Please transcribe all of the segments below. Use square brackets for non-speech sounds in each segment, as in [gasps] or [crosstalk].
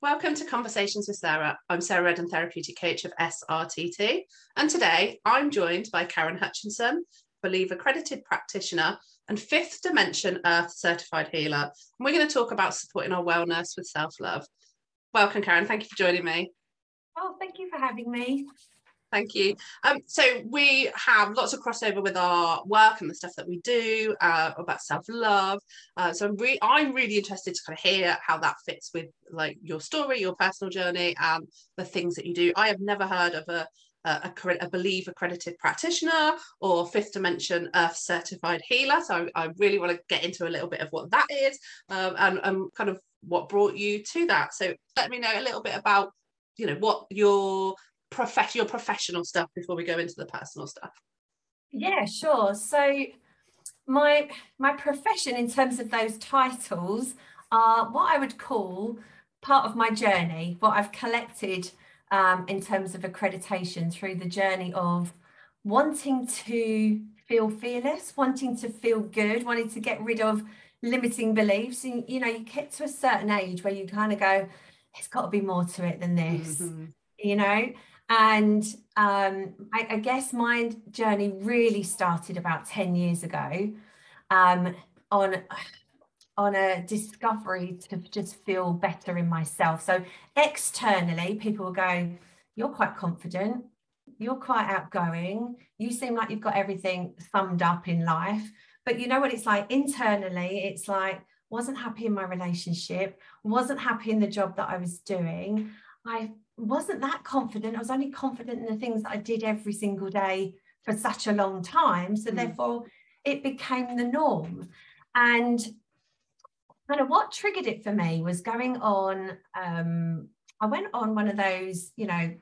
Welcome to Conversations with Sarah. I'm Sarah Redden, therapeutic coach of SRTT, and today I'm joined by Karen Hutchinson, Believe accredited practitioner and fifth dimension earth certified healer. And we're going to talk about supporting our wellness with self-love. Welcome, Karen. Thank you for joining me. Oh, thank you for having me. Thank you. Um, so we have lots of crossover with our work and the stuff that we do uh, about self-love. Uh, so I'm, re- I'm really interested to kind of hear how that fits with like your story, your personal journey, and the things that you do. I have never heard of a a, a, believe accredited practitioner or fifth dimension earth certified healer so I, I really want to get into a little bit of what that is um, and, and kind of what brought you to that so let me know a little bit about you know what your prof- your professional stuff before we go into the personal stuff? Yeah sure. So my my profession in terms of those titles are what i would call part of my journey what i've collected um, in terms of accreditation through the journey of wanting to feel fearless wanting to feel good wanting to get rid of limiting beliefs. And you know you get to a certain age where you kind of go it's got to be more to it than this mm-hmm. you know and um, I, I, guess my journey really started about 10 years ago um, on on a discovery to just feel better in myself. So externally, people will go, You're quite confident, you're quite outgoing, you seem like you've got everything summed up in life. But you know what it's like internally, it's like, wasn't happy in my relationship, wasn't happy in the job that I was doing. I wasn't that confident. I was only confident in the things that I did every single day for such a long time. So mm. therefore, it became the norm. And kind of what triggered it for me was going on. Um, I went on one of those, you know,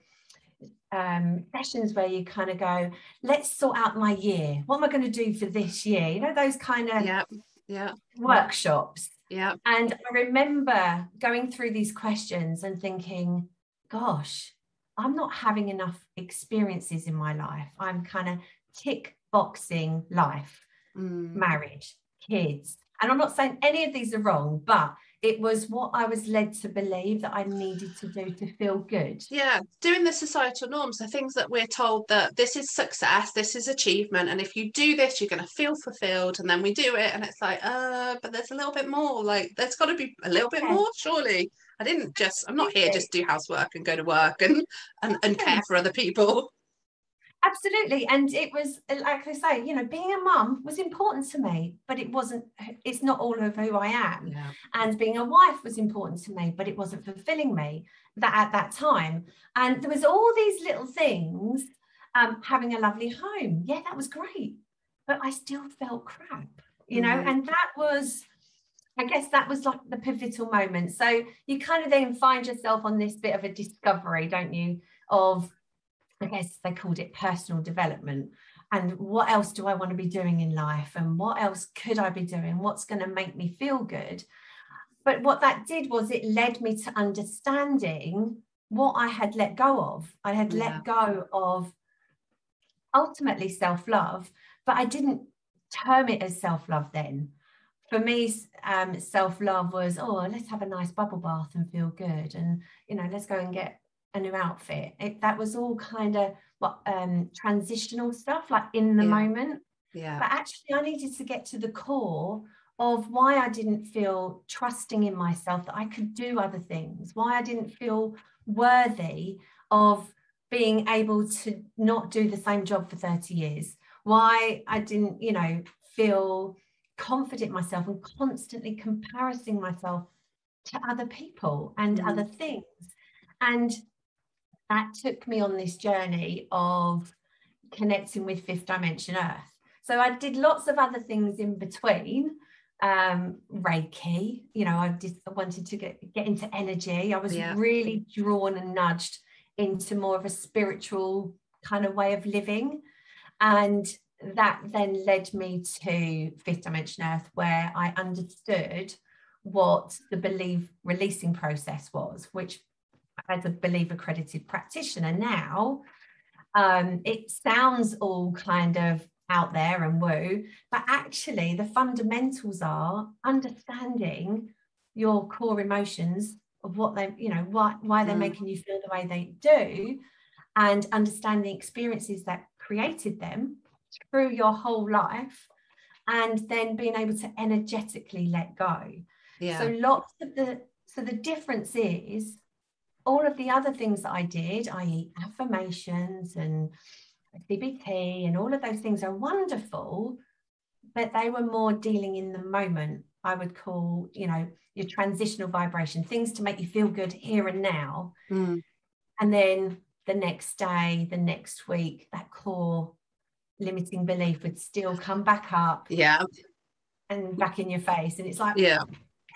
um, sessions where you kind of go, let's sort out my year. What am I going to do for this year? You know, those kind of yeah, yeah. workshops. Yeah. And I remember going through these questions and thinking, gosh, I'm not having enough experiences in my life. I'm kind of tick boxing life, mm. marriage, kids. And I'm not saying any of these are wrong, but it was what I was led to believe that I needed to do to feel good. Yeah, doing the societal norms, the things that we're told that this is success, this is achievement, and if you do this, you're going to feel fulfilled. And then we do it, and it's like, uh, but there's a little bit more. Like, there's got to be a little bit more, surely. I didn't just, I'm not here just do housework and go to work and, and, and care for other people. Absolutely. And it was, like I say, you know, being a mum was important to me, but it wasn't, it's not all of who I am. Yeah. And being a wife was important to me, but it wasn't fulfilling me that at that time. And there was all these little things, um, having a lovely home. Yeah, that was great. But I still felt crap, you know, mm. and that was I guess that was like the pivotal moment. So you kind of then find yourself on this bit of a discovery, don't you? Of, I guess they called it personal development. And what else do I want to be doing in life? And what else could I be doing? What's going to make me feel good? But what that did was it led me to understanding what I had let go of. I had yeah. let go of ultimately self love, but I didn't term it as self love then for me, um, self love was, oh, let's have a nice bubble bath and feel good. And, you know, let's go and get a new outfit. It, that was all kind of what um, transitional stuff, like in the yeah. moment. Yeah. But actually, I needed to get to the core of why I didn't feel trusting in myself that I could do other things, why I didn't feel worthy of being able to not do the same job for 30 years, why I didn't, you know, feel confident myself and constantly comparing myself to other people and mm. other things. And that took me on this journey of connecting with fifth dimension earth. So I did lots of other things in between. Um, Reiki, you know, I just I wanted to get, get into energy. I was yeah. really drawn and nudged into more of a spiritual kind of way of living. And that then led me to Fifth Dimension Earth, where I understood what the believe releasing process was, which as a believe accredited practitioner now, um, it sounds all kind of out there and woo, but actually the fundamentals are understanding your core emotions of what they you know why why they're Mm. making you feel the way they do and understand the experiences that created them through your whole life and then being able to energetically let go yeah so lots of the so the difference is all of the other things that I did, i.e. affirmations and CBT and all of those things are wonderful, but they were more dealing in the moment. I would call, you know, your transitional vibration, things to make you feel good here and now. Mm. And then the next day, the next week, that core limiting belief would still come back up yeah and back in your face. And it's like, yeah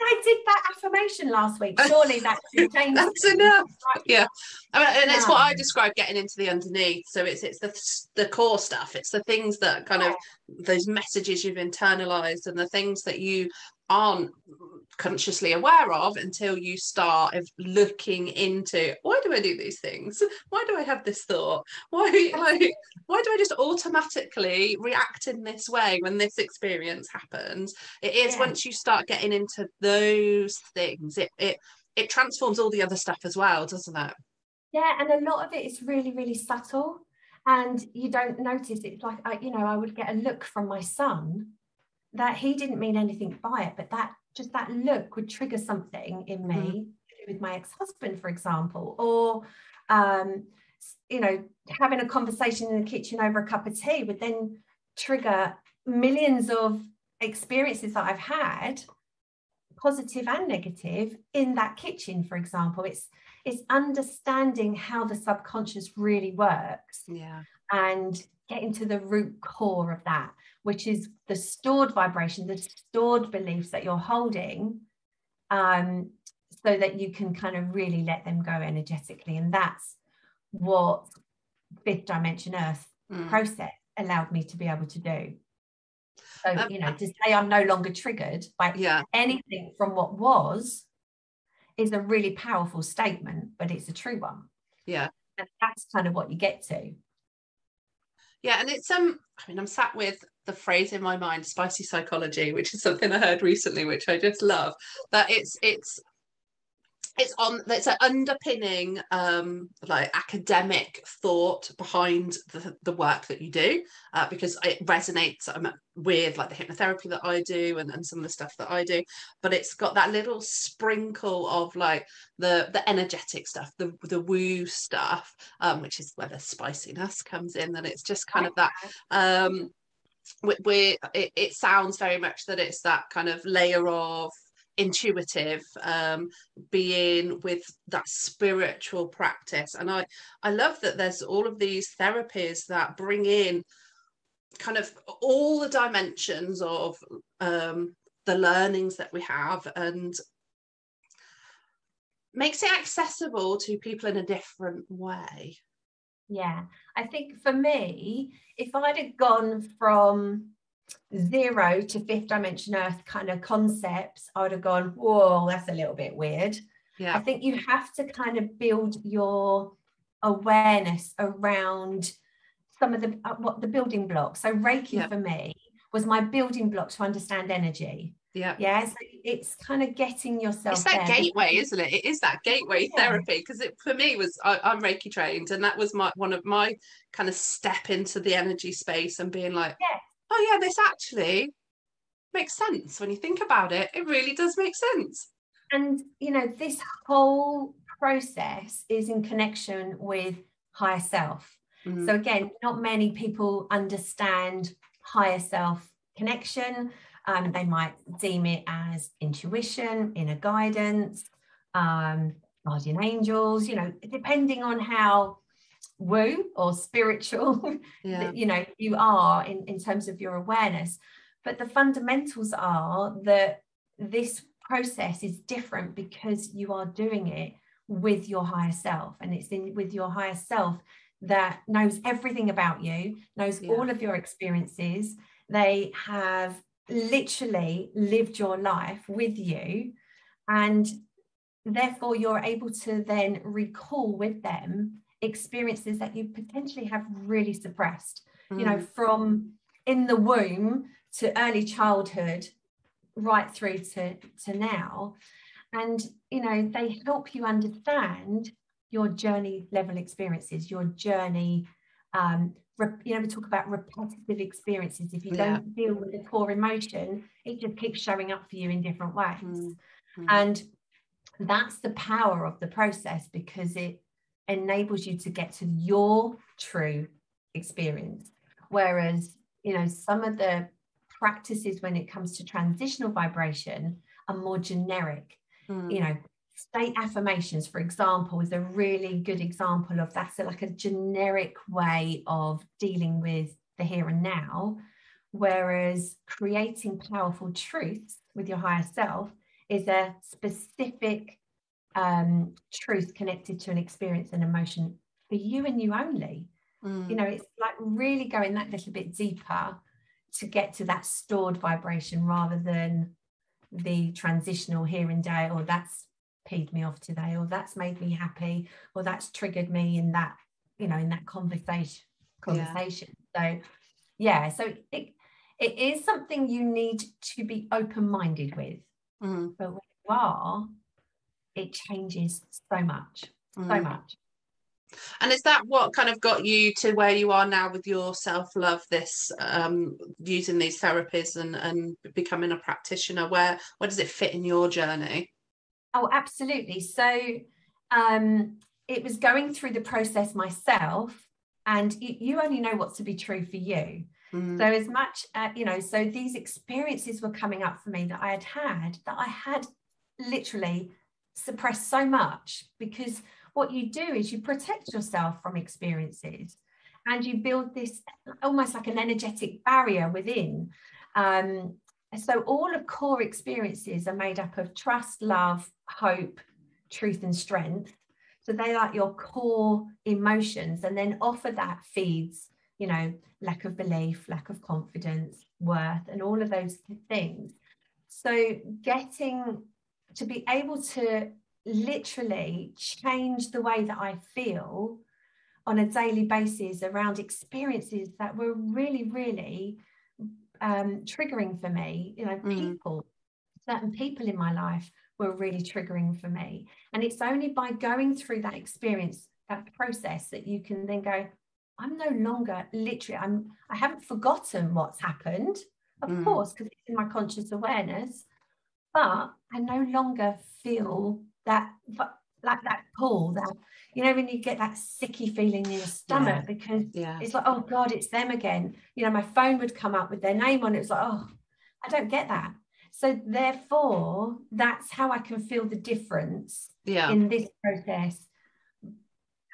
I did that affirmation last week. Surely that [laughs] should change. that's enough Right. yeah I mean, and it's what i Yeah. describe getting into the underneath so it's it's the the core stuff it's the things that kind of those messages you've internalized and the things that you aren't consciously aware of until you start looking into why do I do these things? Why do I have this thought? Why like why do I just automatically react in this way when this experience happens? It is Yeah. once you start getting into those things, it it it transforms all the other stuff as well, doesn't it? Yeah, and a lot of it is really, really subtle, and you don't notice. It's like I, you know, I would get a look from my son that he didn't mean anything by it, but that just that look would trigger something in me do with my ex-husband, for example, or um, you know, having a conversation in the kitchen over a cup of tea would then trigger millions of experiences that I've had positive and negative in that kitchen for example. It's it's understanding how the subconscious really works. Yeah. And getting to the root core of that which is the stored vibration the stored beliefs that you're holding um so that you can kind of really let them go energetically and that's what fifth dimension earth Mm. process allowed me to be able to do so Um, you know to say i'm no longer triggered by Yeah. anything from what was is a really powerful statement, but it's a true one. Yeah. And that's kind of what you get to. Yeah, and it's um I mean I'm sat with the phrase in my mind spicy psychology which is something I heard recently which I just love that it's it's it's on it's an underpinning um like academic thought behind the, the work that you do uh, because it resonates um, with like the hypnotherapy that I do and, and some of the stuff that I do. But it's got that little sprinkle of like the the energetic stuff the the woo stuff um which is where the spiciness comes in. And it's just kind of that um we, we it, it sounds very much that it's that kind of layer of intuitive um being with that spiritual practice and i i love that there's all of these therapies that bring in kind of all the dimensions of um the learnings that we have and makes it accessible to people in a different way Yeah. I think for me, if I'd have gone from zero to fifth dimension earth kind of concepts, I would have gone, whoa, that's a little bit weird. Yeah. I think you have to kind of build your awareness around some of the uh, what the building blocks. So Reiki Yeah. for me was my building block to understand energy. yeah Yeah, so it's kind of getting yourself. it's that there gateway isn't it it is that gateway Yeah. therapy because it for me was I, i'm reiki trained and that was my one of my kind of step into the energy space and being like Yeah. Oh yeah this actually makes sense when you think about it. It really does make sense. And you know this whole process is in connection with higher self. Mhm. so again not many people understand higher self connection. Um, they might deem it as intuition inner guidance um, guardian angels you know depending on how woo or spiritual [laughs] yeah. you know you are in, in terms of your awareness. But the fundamentals are that this process is different because you are doing it with your higher self. And it's in with your higher self that knows everything about you knows Yeah. all of your experiences. They have literally lived your life with you. And therefore you're able to then recall with them experiences that you potentially have really suppressed you know Mm. from in the womb to early childhood right through to to now and you know they help you understand your journey level experiences your journey um you know we talk about repetitive experiences if you yeah. don't deal with the core emotion it just keeps showing up for you in different ways mm-hmm. and that's the power of the process because it enables you to get to your true experience. Whereas you know some of the practices when it comes to transitional vibration are more generic. Mm. you know state affirmations for example is a really good example of that's like a generic way of dealing with the here and now. Whereas creating powerful truths with your higher self is a specific um, truth connected to an experience and emotion for you and you only mm. you know it's like really going that little bit deeper to get to that stored vibration rather than the transitional here and day or that's peed me off today or that's made me happy or that's triggered me in that you know in that conversation conversation yeah. so yeah so it it is something you need to be open-minded with mm. but when you are it changes so much mm. so much and is that what kind of got you to where you are now with your self-love, this um, using these therapies and, and becoming a practitioner? Where where does it fit in your journey? Oh, absolutely. So um, it was going through the process myself, and you, you only know what's to be true for you. Mm. So as much, uh, you know, so these experiences were coming up for me that I had had that I had literally suppressed so much because what you do is you protect yourself from experiences and you build this almost like an energetic barrier within. Um, so all of core experiences are made up of trust, love, hope, truth, and strength. So they like your core emotions, and then offer that feeds, you know, lack of belief, lack of confidence, worth, and all of those things. So getting to be able to literally change the way that I feel on a daily basis around experiences that were really, really um, triggering for me. You know, mm. people, certain people in my life were really triggering for me. And it's only by going through that experience, that process, that you can then go, I'm no longer literally, I'm I haven't forgotten what's happened, of mm. course, because it's in my conscious awareness, but I no longer feel that like that pull that you know when you get that sicky feeling in your stomach yeah. because yeah. it's like oh god it's them again you know my phone would come up with their name on it it's like oh i don't get that so therefore that's how i can feel the difference yeah. in this process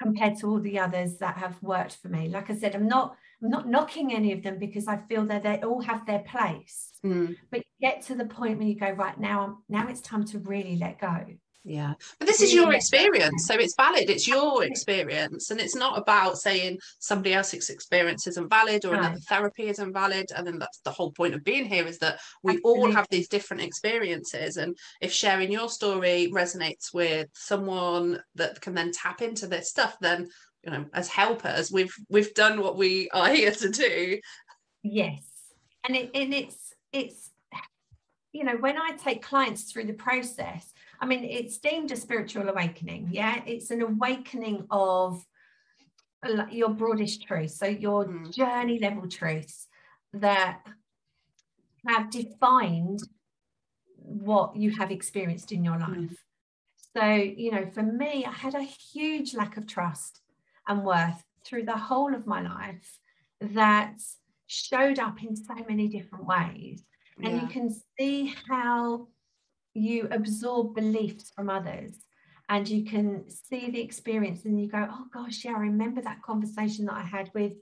compared to all the others that have worked for me like i said i'm not i'm not knocking any of them because i feel that they all have their place. Mm. but you get to the point when you go right now now it's time to really let go. Yeah. But this is your experience so it's valid. It's your experience and it's not about saying somebody else's experience isn't valid or another therapy isn't valid. And then that's the whole point of being here is that we Absolutely. all have these different experiences. And if sharing your story resonates with someone that can then tap into this stuff then you know as helpers we've we've done what we are here to do yes and it and it's it's you know when i take clients through the process I mean, it's deemed a spiritual awakening. Yeah, it's an awakening of your broadest truth So your mm. journey level truths that have defined what you have experienced in your mm. life. Mm. So, you know, for me, I had a huge lack of trust and worth through the whole of my life that showed up in so many different ways. And yeah. you can see how you absorb beliefs from others and you can see the experience and you go oh gosh yeah i remember that conversation that i had with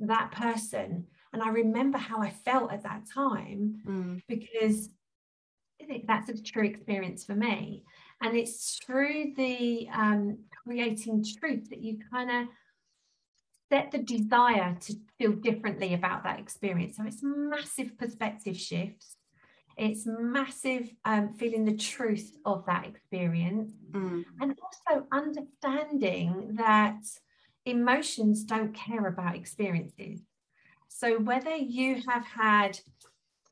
that person and i remember how i felt at that time mm. because that's a true experience for me and it's through the um, creating truth that you kind of set the desire to feel differently about that experience. So it's massive perspective shifts. It's massive um, feeling the truth of that experience. Mm. and also understanding that emotions don't care about experiences. So whether you have had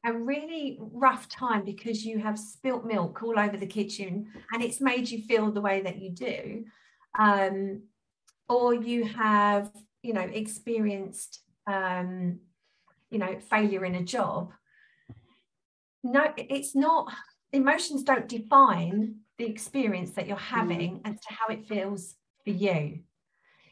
a really rough time because you have spilt milk all over the kitchen and it's made you feel the way that you do um, or you have you know experienced um, you know failure in a job no it's not emotions don't define the experience that you're mm. having mm. as to how it feels for you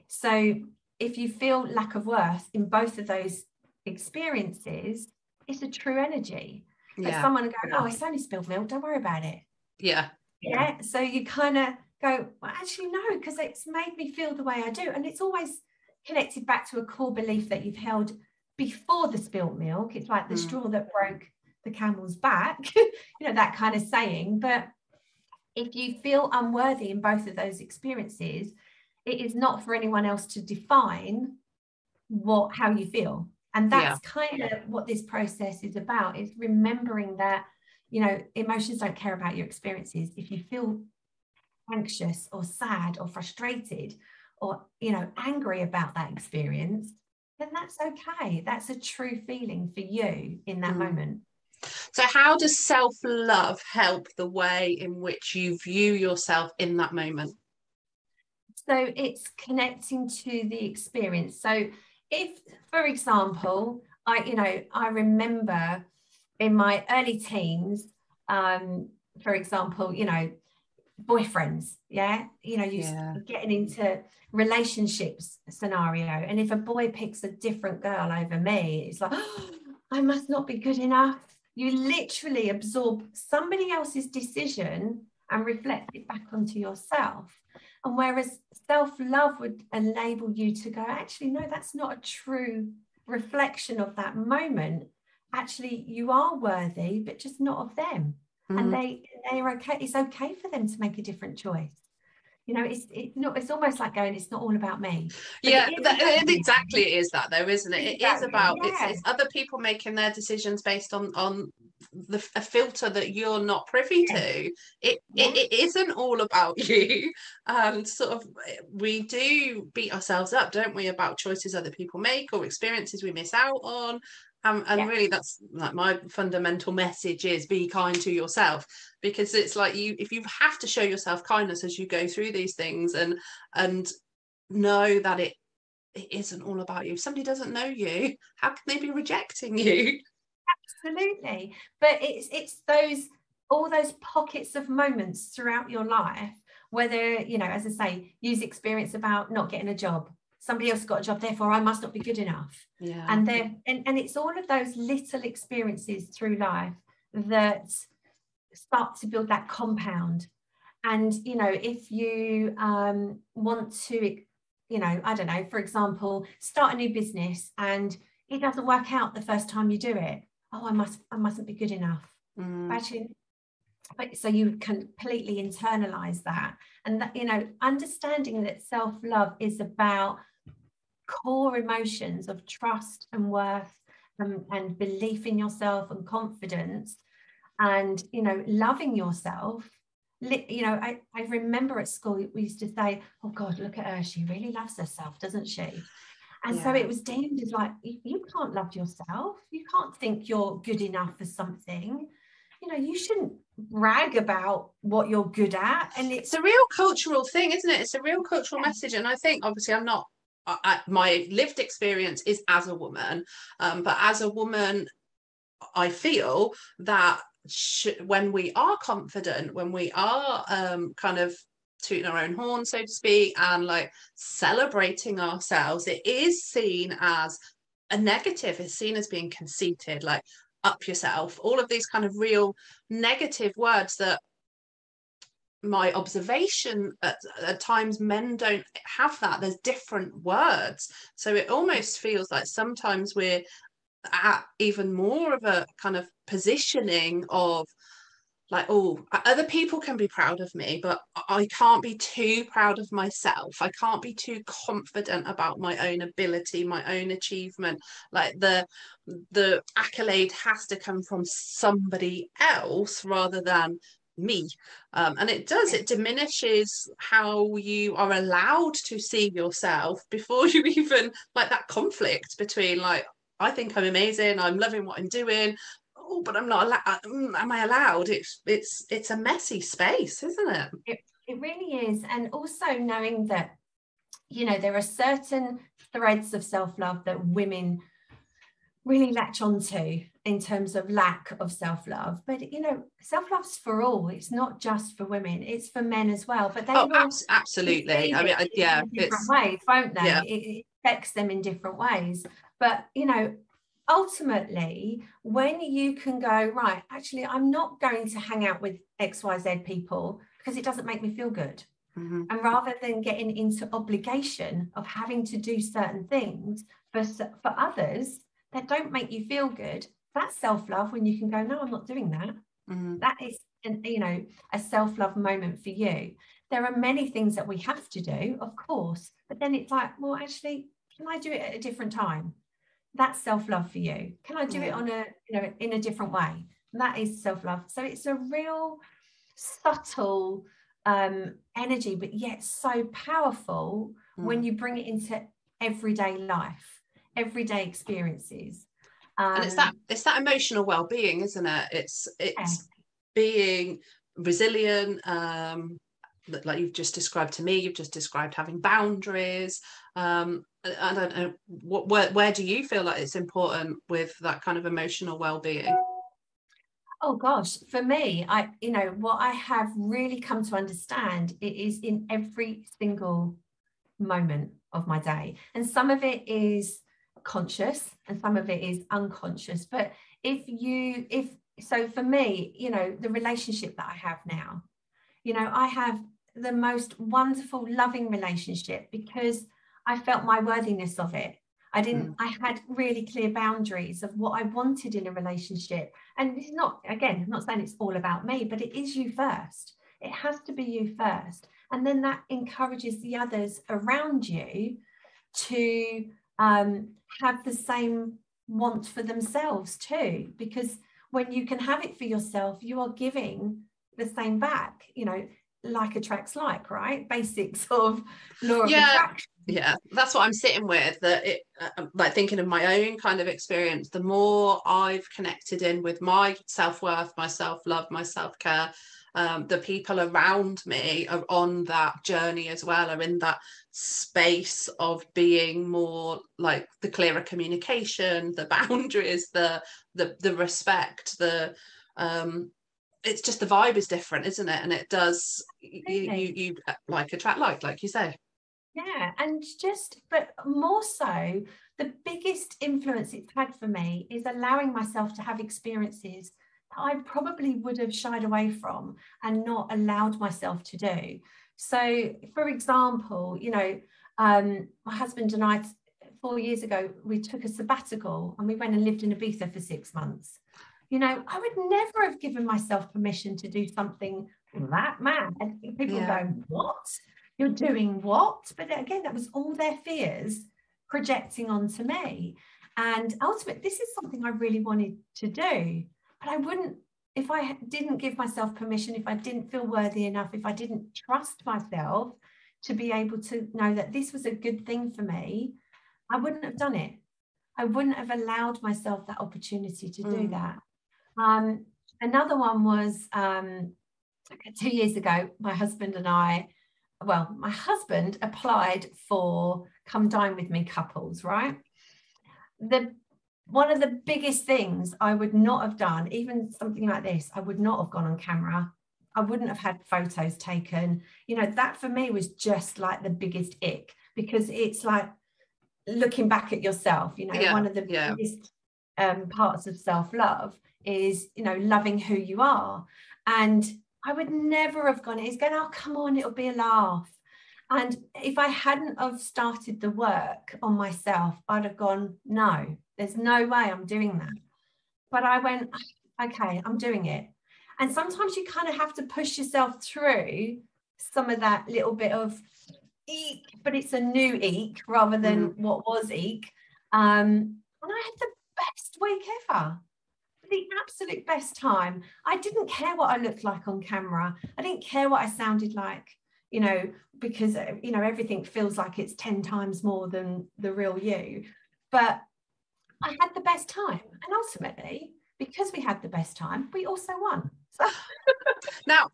so if you feel lack of worth in both of those experiences it's a true energy yeah. But someone go oh it's only spilled milk don't worry about it yeah yeah so you kind of go well actually no because it's made me feel the way i do. And it's always connected back to a core belief that you've held before the spilt milk. It's like the mm. straw that broke the camel's back [laughs] you know that kind of saying. But if you feel unworthy in both of those experiences it is not for anyone else to define what how you feel. And that's yeah. kind of what this process is about is remembering that you know emotions don't care about your experiences. If you feel anxious or sad or frustrated or you know angry about that experience then that's okay. That's a true feeling for you in that mm. moment. So how does self-love help the way in which you view yourself in that moment? So it's connecting to the experience. So if for example i you know i remember in my early teens um for example you know boyfriends yeah? You know you yeah. getting into relationships scenario and if a boy picks a different girl over me it's like oh, [gasps] i must not be good enough. You literally absorb somebody else's decision and reflect it back onto yourself. And whereas self-love would enable you to go actually no that's not a true reflection of that moment. Actually you are worthy but just not of them mm-hmm. and they they're okay it's okay for them to make a different choice you know it's it's not it's almost like going it's not all about me yeah that, it exactly it is that though isn't it exactly. it is about yeah. it's, it's, other people making their decisions based on on the a filter that you're not privy yeah. to it, yeah. it it isn't all about [laughs] you and sort of we do beat ourselves up don't we about choices other people make or experiences we miss out on um, and yeah. really that's like my fundamental message is be kind to yourself. Because it's like you if you have to show yourself kindness as you go through these things and and know that it it isn't all about you. If somebody doesn't know you how can they be rejecting you? Absolutely. But it's it's those all those pockets of moments throughout your life whether you know as i say use experience about not getting a job somebody else got a job therefore i must not be good enough. Yeah. And then and, and it's all of those little experiences through life that start to build that compound. And you know if you um, want to you know i don't know for example start a new business and it doesn't work out the first time you do it oh i must i mustn't be good enough. Mm. actually but so you completely internalize that. And that you know understanding that self-love is about core emotions of trust and worth and, and belief in yourself and confidence and you know loving yourself. You know I, I remember at school we used to say oh god look at her. She really loves herself doesn't she? And yeah. so it was deemed as like you can't love yourself. You can't think you're good enough for something. You know you shouldn't brag about what you're good at. And it's, it's a real cultural thing isn't it? It's a real cultural yeah. message and i think obviously i'm not I, my lived experience is as a woman um, but as a woman i feel that sh- when we are confident when we are um, kind of tooting our own horn so to speak and like celebrating ourselves it is seen as a negative is seen as being conceited like up yourself all of these kind of real negative words that my observation at, at, times men don't have that there's different words. So it almost feels like sometimes we're at even more of a kind of positioning of like oh other people can be proud of me but i can't be too proud of myself. I can't be too confident about my own ability my own achievement. Like the the accolade has to come from somebody else rather than me. Um, and it does it diminishes how you are allowed to see yourself before [laughs] you even like that conflict between like I think I'm amazing, I'm loving what I'm doing, oh but i'm not allowed mm, am i allowed? It's it's it's a messy space isn't it? It, it really is. And also knowing that you know there are certain threads of self-love that women really latch onto in terms of lack of self-love but you know self-love's for all it's not just for women it's for men as well but they oh, absolutely i mean yeah different ways won't they yeah. it, it affects them in different ways but you know ultimately when you can go right actually i'm not going to hang out with xyz people because it doesn't make me feel good mm-hmm. and rather than getting into obligation of having to do certain things for for others that don't make you feel good that's self-love when you can go no i'm not doing that. Mm-hmm. that is an, you know a self-love moment for you. There are many things that we have to do of course but then it's like well actually can i do it at a different time? That's self-love for you. Can i do yeah. it on a you know in a different way? And that is self-love. So it's a real subtle um, energy but yet so powerful mm. when you bring it into everyday life everyday experiences um, and it's that um, it's that emotional well-being isn't it? It's it's yeah. being resilient um like you've just described to me you've just described having boundaries um I don't know what where, where do you feel like it's important with that kind of emotional well-being? Oh gosh for me I you know what I have really come to understand it is in every single moment of my day. And some of it is conscious and some of it is unconscious but if you if so for me you know the relationship that I have now you know I have the most wonderful loving relationship because I felt my worthiness of it. I didn't, mm. I had really clear boundaries of what I wanted in a relationship. And it's not, again, I'm not saying it's all about me, but it is you first. It has to be you first. And then that encourages the others around you to um, have the same want for themselves too. Because when you can have it for yourself, you are giving the same back. You know, like attracts like, right? Basics [laughs] of law of yeah. attraction. Yeah, that's what I'm sitting with. That it, uh, um, like thinking of my own kind of experience. The more I've connected in with my self worth, my self love, my self care, um, the people around me are on that journey as well. Are in that space of being more like the clearer communication, the [laughs] boundaries, the the the respect, the um it's just the vibe is different isn't it and it does you, you, you uh, like attract like like you say yeah and just but more so the biggest influence it's had for me is allowing myself to have experiences I probably would have shied away from and not allowed myself to do so for example you know um, my husband and I four years ago we took a sabbatical and we went and lived in Ibiza for six months you know, I would never have given myself permission to do something that mad. People yeah. go, What? You're doing what? But again, that was all their fears projecting onto me. And ultimately, this is something I really wanted to do. But I wouldn't, if I didn't give myself permission, if I didn't feel worthy enough, if I didn't trust myself to be able to know that this was a good thing for me, I wouldn't have done it. I wouldn't have allowed myself that opportunity to do mm. that. Um, another one was um, two years ago, my husband and I, well, my husband applied for come dine with me couples, right? The one of the biggest things I would not have done, even something like this, I would not have gone on camera. I wouldn't have had photos taken. You know, that for me was just like the biggest ick because it's like looking back at yourself, you know, yeah, one of the yeah. biggest um, parts of self love is you know loving who you are and i would never have gone he's going oh come on it'll be a laugh and if i hadn't have started the work on myself i'd have gone no there's no way i'm doing that but i went okay i'm doing it and sometimes you kind of have to push yourself through some of that little bit of eek but it's a new eek rather than mm. what was eek um and i had the best week ever the absolute best time. I didn't care what I looked like on camera. I didn't care what I sounded like, you know, because, uh, you know, everything feels like it's 10 times more than the real you. But I had the best time. And ultimately, because we had the best time, we also won. So. [laughs] now,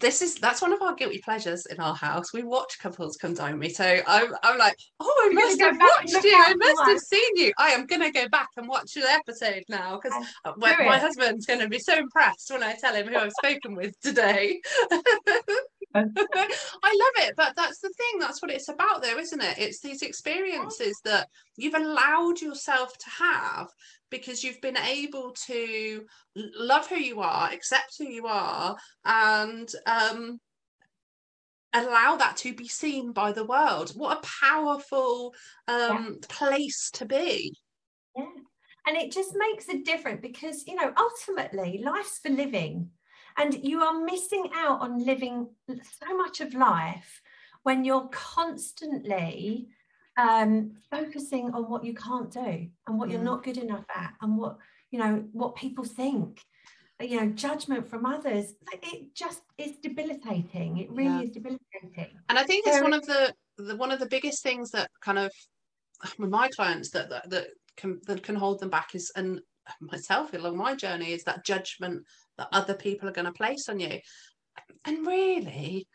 this is that's one of our guilty pleasures in our house. We watch couples come dine with me. So I'm, I'm like, oh, I must have watched you. I must have seen you. I am gonna go back and watch the episode now because my, my husband's gonna be so impressed when I tell him who I've spoken with today. [laughs] I love it, but that's the thing. That's what it's about, though, isn't it? It's these experiences that you've allowed yourself to have because you've been able to love who you are, accept who you are, and um, allow that to be seen by the world. What a powerful um, yeah. place to be. Yeah. And it just makes a difference because, you know, ultimately life's for living. And you are missing out on living so much of life when you're constantly um, focusing on what you can't do and what mm. you're not good enough at and what, you know, what people think you know judgment from others it just is debilitating it really yeah. is debilitating and i think it's one of the, the one of the biggest things that kind of with my clients that that, that can that can hold them back is and myself along my journey is that judgment that other people are going to place on you. And really,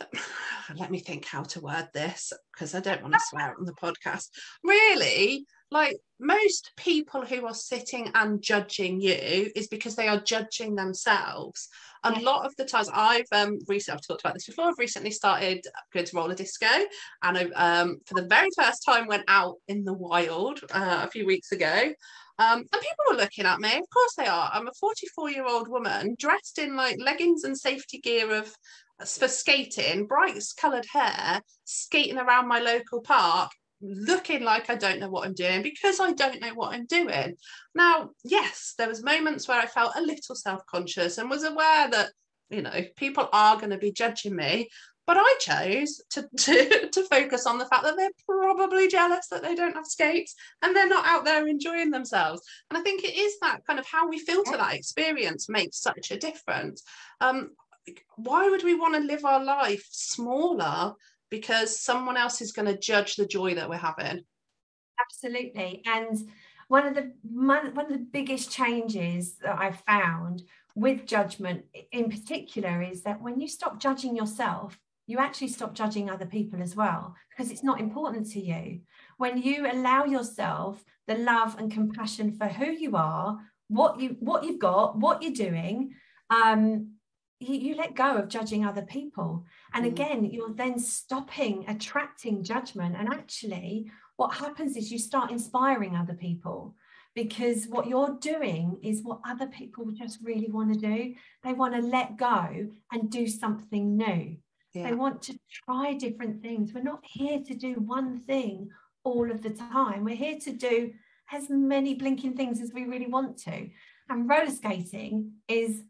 [sighs] let me think how to word this because I don't want to swear on the podcast. Really, like most people who are sitting and judging you is because they are judging themselves. A lot of the times, I've um recently I've talked about this before. I've recently started going to roller disco, and I um for the very first time went out in the wild uh, a few weeks ago. Um, and people were looking at me. Of course they are. I'm a 44 year old woman dressed in like leggings and safety gear of for skating, bright coloured hair, skating around my local park, looking like I don't know what I'm doing because I don't know what I'm doing. Now, yes, there was moments where I felt a little self-conscious and was aware that you know people are going to be judging me but I chose to, [laughs] to, to focus on the fact that they're probably jealous that they don't have skates and they're not out there enjoying themselves. And I think it is that kind of how we filter that experience makes such a difference. Um, why would we want to live our life smaller because someone else is going to judge the joy that we're having? Absolutely. And one of the one of the biggest changes that I've found with judgment in particular is that when you stop judging yourself you actually stop judging other people as well because it's not important to you. When you allow yourself the love and compassion for who you are, what you what you've got, what you're doing, um, you, you let go of judging other people. And mm. again, you're then stopping attracting judgment. And actually, what happens is you start inspiring other people because what you're doing is what other people just really want to do. They want to let go and do something new. Yeah. They want to try different things. We're not here to do one thing all of the time. We're here to do as many blinking things as we really want to. And roller skating is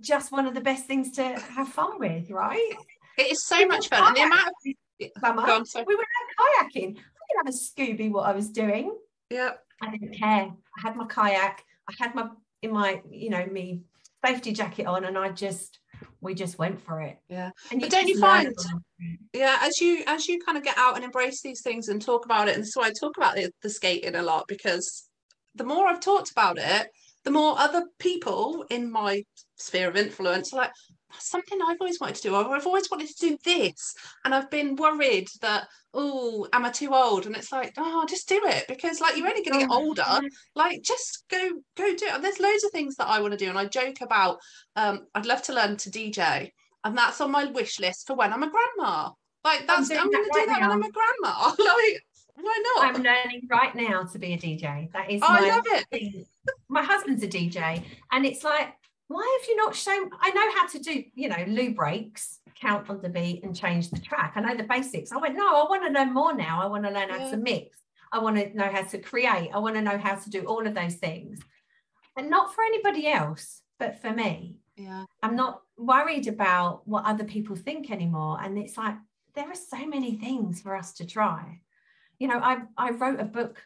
just one of the best things to have fun with, right? It is so much fun. And the amount of Summer, on, we went out kayaking. I didn't have a Scooby what I was doing. Yeah. I didn't care. I had my kayak. I had my in my, you know, me safety jacket on and I just we just went for it. Yeah. And but don't you find yeah as you as you kind of get out and embrace these things and talk about it and so i talk about the, the skating a lot because the more i've talked about it the more other people in my sphere of influence are like something I've always wanted to do. I've always wanted to do this. And I've been worried that, oh, am I too old? And it's like, oh, just do it because like you're only gonna get oh, older. Like just go go do it. There's loads of things that I want to do. And I joke about um, I'd love to learn to DJ. And that's on my wish list for when I'm a grandma. Like that's I'm, I'm gonna do that now. when I'm a grandma. [laughs] like why not? I'm learning right now to be a DJ. That is my I love it. Thing. My husband's a DJ, and it's like why have you not shown i know how to do you know loo breaks count on the beat and change the track. I know the basics. I went no i want to know more now. I want to learn how yeah. to mix. I want to know how to create. I want to know how to do all of those things. And not for anybody else but for me. Yeah. I'm not worried about what other people think anymore. And it's like there are so many things for us to try. You know i i wrote a book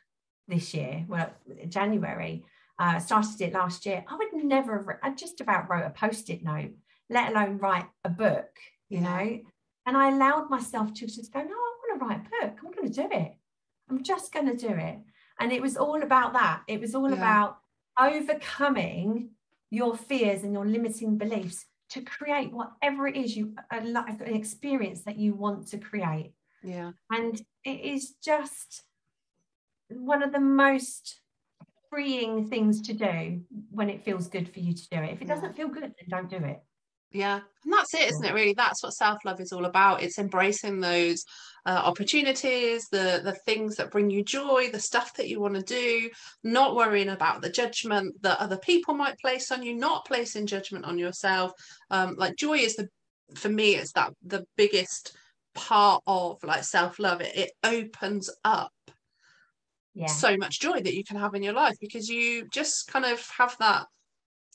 this year well january uh, started it last year. I would never, have, I just about wrote a post it note, let alone write a book, you know. And I allowed myself to just go, no, I want to write a book. I'm going to do it. I'm just going to do it. And it was all about that. It was all yeah. about, overcoming your fears and your limiting beliefs to create whatever it is you a, life an experience that you want to create yeah and it is just one of the most freeing things to do when it feels good for you to do it. If it doesn't feel good then don't do it. Yeah and that's it isn't it really? That's what self-love is all about. It's embracing those uh, opportunities the the things that bring you joy the stuff that you want to do not worrying about the judgment that other people might place on you not placing judgment on yourself. Um, like joy is the for me it's that the biggest part of like self-love. It, it opens up yeah. so much joy that you can have in your life because you just kind of have that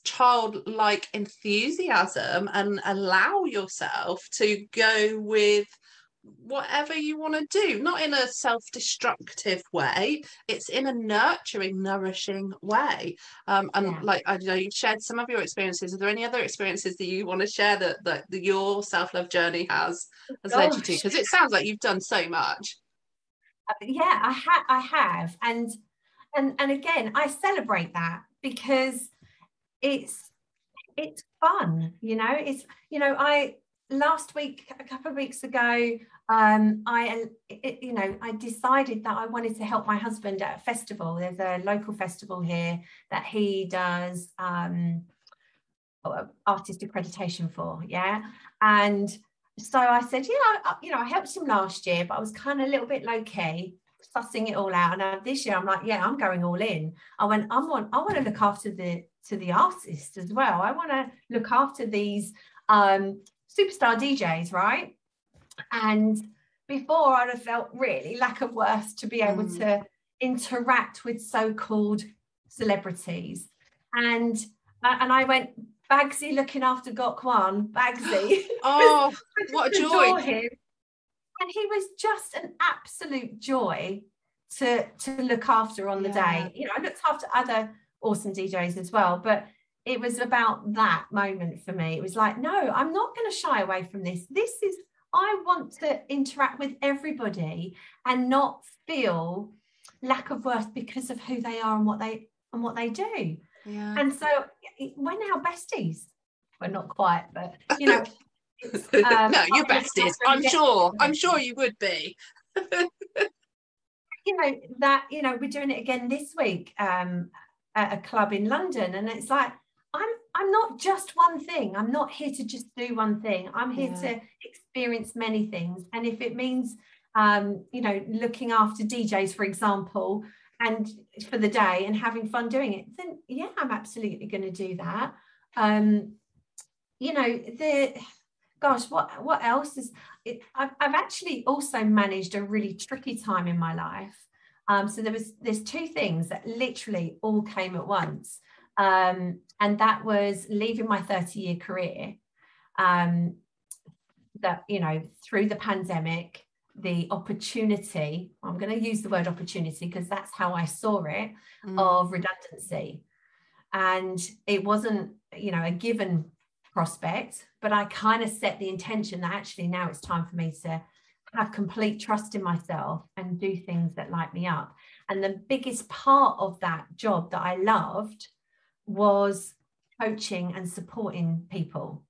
childlike enthusiasm and allow yourself to go with whatever you want to do not in a self-destructive way it's in a nurturing nourishing way. Um, and Yeah. like i know you've shared some of your experiences. Are there any other experiences that you want to share that that, that your self-love journey has has led you to? Because it sounds like you've done so much yeah i ha- i have. And and and again i celebrate that because it's it's fun you know? It's you know i last week a couple of weeks ago um i it, you know i decided that i wanted to help my husband at a festival. There's a local festival here that he does um uh, artist accreditation for yeah? And so I said, yeah, I, you know, I helped him last year, but I was kind of a little bit low key, sussing it all out. And this year, I'm like, yeah, I'm going all in. I went, I want, I want to look after the to the artists as well. I want to look after these um, superstar DJs, right? And before, I'd have felt really lack of worth to be able Mm. to interact with so-called celebrities, and uh, and I went. Bagsy looking after Gok Wan, Bagsy. [gasps] [laughs] oh What a joy. him. And he was just an absolute joy to to look after on the Yeah. day. You know, I looked after other awesome DJs as well, but it was about that moment for me. It was like, no, I'm not going to shy away from this. This is I want to interact with everybody and not feel lack of worth because of who they are and what they and what they do. Yeah. And so we're now besties. We're not quite, but [laughs] you know, um, no you're I besties. i'm sure. i'm sure you would be. [laughs] You know that you know we're doing it again this week um at a club in london and it's like i'm i'm not just one thing. I'm not here to just do one thing. I'm here Yeah. to experience many things. And if it means um you know looking after djs for example and for the day and having fun doing it then yeah i'm absolutely going to do that. Um you know the gosh what what else is it, I've, I've actually also managed a really tricky time in my life. Um, so there was there's two things that literally all came at once. Um, and that was leaving my 30 year career um, that you know through the pandemic the opportunity i'm going to use the word opportunity because that's how i saw it Mm. of redundancy. And it wasn't you know a given prospect but i kind of set the intention that actually now it's time for me to have complete trust in myself and do things that light me up. And the biggest part of that job that i loved was coaching and supporting people.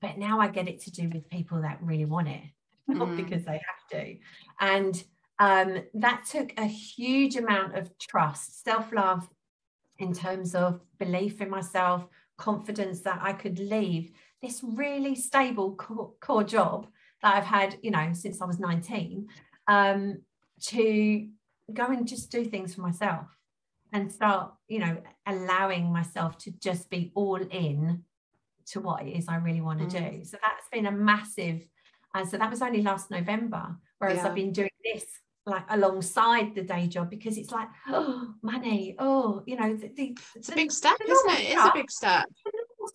But now i get it to do with people that really want it not Mm. because they have to and um, that took a huge amount of trust, self love, in terms of belief in myself, confidence that I could leave this really stable core, core job that I've had, you know, since I was 19, um, to go and just do things for myself and start, you know, allowing myself to just be all in to what it is I really want to Mm. do. So that's been a massive, and so that was only last November, whereas Yeah. I've been doing this like alongside the day job because it's like oh money. Oh you know the, the, it's a big step isn't it? It's a big step.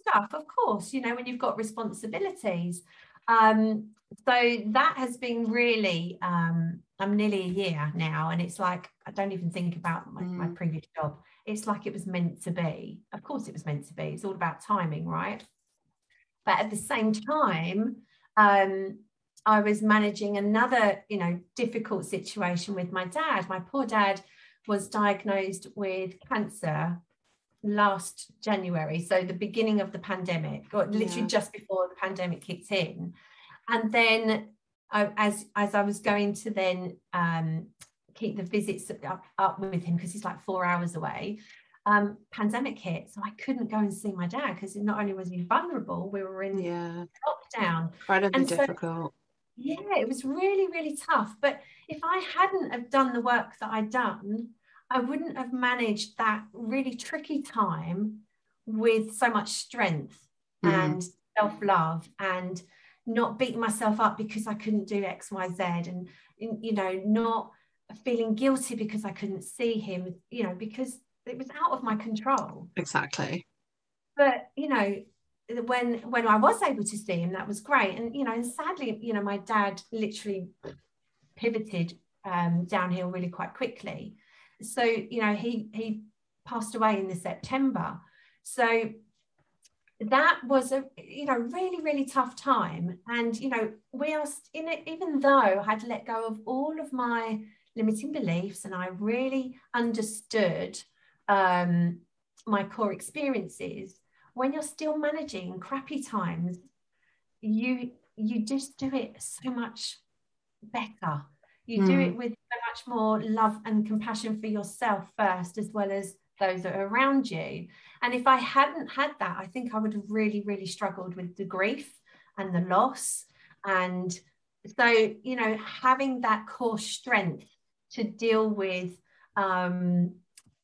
Stuff of course you know when you've got responsibilities. Um so that has been really um i'm nearly a year now and it's like i don't even think about my, my Mm. previous job. It's like it was meant to be. Of course it was meant to be. It's all about timing right? But at the same time um I was managing another, you know, difficult situation with my dad. My poor dad was diagnosed with cancer last January, so the beginning of the pandemic, or literally Yeah. just before the pandemic kicked in. And then I, as as I was going to then um, keep the visits up, up with him because he's like four hours away, um, pandemic hit, so I couldn't go and see my dad because not only was he vulnerable, we were in Yeah, lockdown. incredibly And so- difficult. Yeah, it was really, really tough. But if I hadn't have done the work that I'd done, I wouldn't have managed that really tricky time with so much strength Mm. and self-love and not beating myself up because I couldn't do X, Y, Z and you know, not feeling guilty because I couldn't see him, you know, because it was out of my control Exactly. but you know when when I was able to see him that was great. And you know and sadly you know my dad literally pivoted um, downhill really quite quickly. So you know he he passed away in the September. So that was a you know really really tough time. And you know we st- in it even though I had let go of all of my limiting beliefs and I really understood um, my core experiences when you're still managing crappy times you you just do it so much better you do Mm. it with so much more love and compassion for yourself first as well as those that are around you and if i hadn't had that i think i would have really really struggled with the grief and the loss and so you know having that core strength to deal with um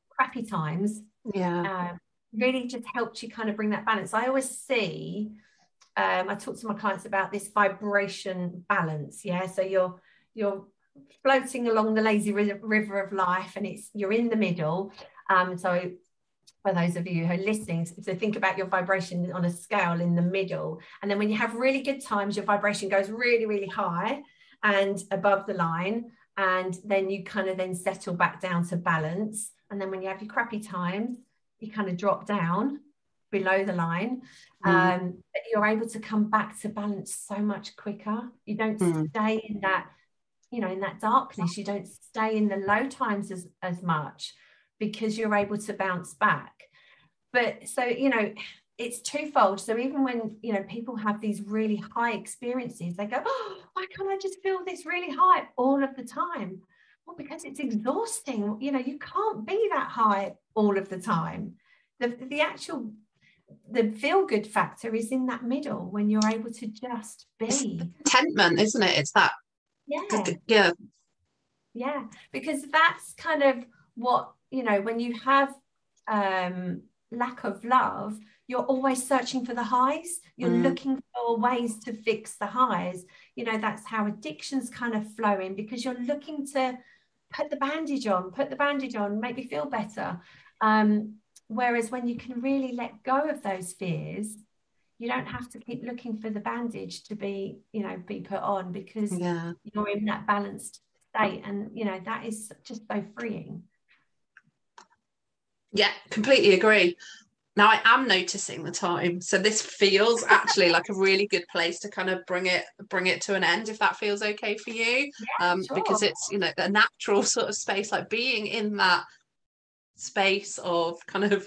crappy times Yeah. um, really just helped you kind of bring that balance. I always see, um, I talk to my clients about this vibration balance. Yeah, so you're you're floating along the lazy river of life, and it's you're in the middle. Um, so for those of you who are listening, so think about your vibration on a scale in the middle, and then when you have really good times, your vibration goes really really high and above the line, and then you kind of then settle back down to balance. And then when you have your crappy times, you kind of drop down below the line. Mm. Um, but you're able to come back to balance so much quicker. You don't Mm. stay in that, you know, in that darkness. You don't stay in the low times as, as much because you're able to bounce back. But so, you know, it's twofold. So even when, you know, people have these really high experiences, they go, oh, why can't I just feel this really high all of the time? Well, because it's exhausting. You know, you can't be that high all of the time. The, the actual the feel good factor is in that middle when you're able to just be. Contentment, isn't it? It's that. Yeah, Yeah. yeah. Because that's kind of what, you know, when you have um lack of love, you're always searching for the highs. You're Mm. looking for ways to fix the highs. You know, that's how addictions kind of flow in because you're looking to put the bandage on, put the bandage on, make me feel better. Um, whereas when you can really let go of those fears, you don't have to keep looking for the bandage to be, you know, be put on because Yeah. you're in that balanced state. And, you know, that is just so freeing. Yeah, completely agree. Now I am noticing the time, so this feels actually like a really good place to kind of bring it bring it to an end, if that feels okay for you. Um, because it's you know a natural sort of space, like being in that space of kind of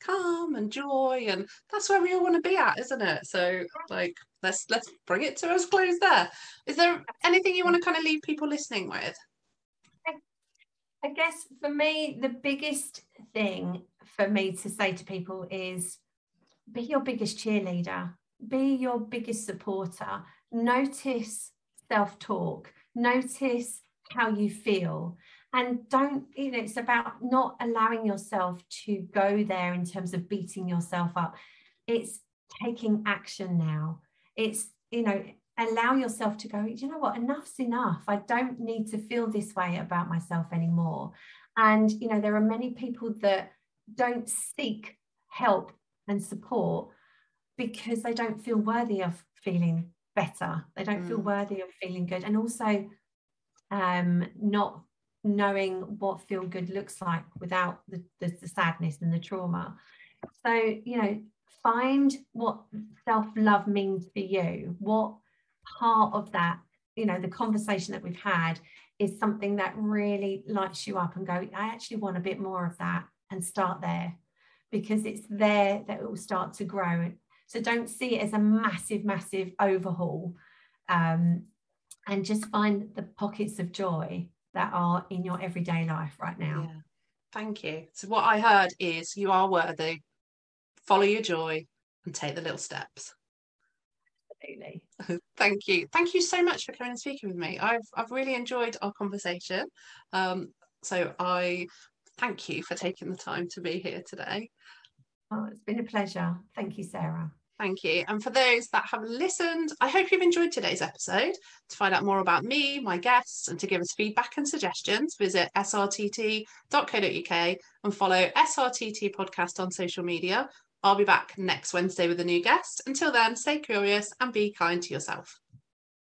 calm and joy, and that's where we all want to be at, isn't it? So like let's let's bring it to us close there. Is there anything you want to kind of leave people listening with? I guess for me, the biggest thing for me to say to people is be your biggest cheerleader, be your biggest supporter. Notice self talk, notice how you feel. And don't, you know, it's about not allowing yourself to go there in terms of beating yourself up. It's taking action now. It's, you know, allow yourself to go, you know what, enough's enough. I don't need to feel this way about myself anymore. And, you know, there are many people that don't seek help and support because they don't feel worthy of feeling better. They don't feel Mm. worthy of feeling good. And also um, not knowing what feel good looks like without the, the, the sadness and the trauma. So, you know, find what self love means for you. What part of that, you know, the conversation that we've had is something that really lights you up and go, I actually want a bit more of that and start there. because it's there that it will start to grow. So don't see it as a massive, massive overhaul. Um, and just find the pockets of joy that are in your everyday life right now. Yeah. Thank you. So, what I heard is you are worthy, follow your joy, and take the little steps. Absolutely. [laughs] Thank you. Thank you so much for coming and speaking with me. I've, I've really enjoyed our conversation. Um, so, I thank you for taking the time to be here today. Oh, it's been a pleasure. Thank you, Sarah. Thank you. And for those that have listened, I hope you've enjoyed today's episode. To find out more about me, my guests, and to give us feedback and suggestions, visit srtt.co.uk and follow SRTT Podcast on social media. I'll be back next Wednesday with a new guest. Until then, stay curious and be kind to yourself.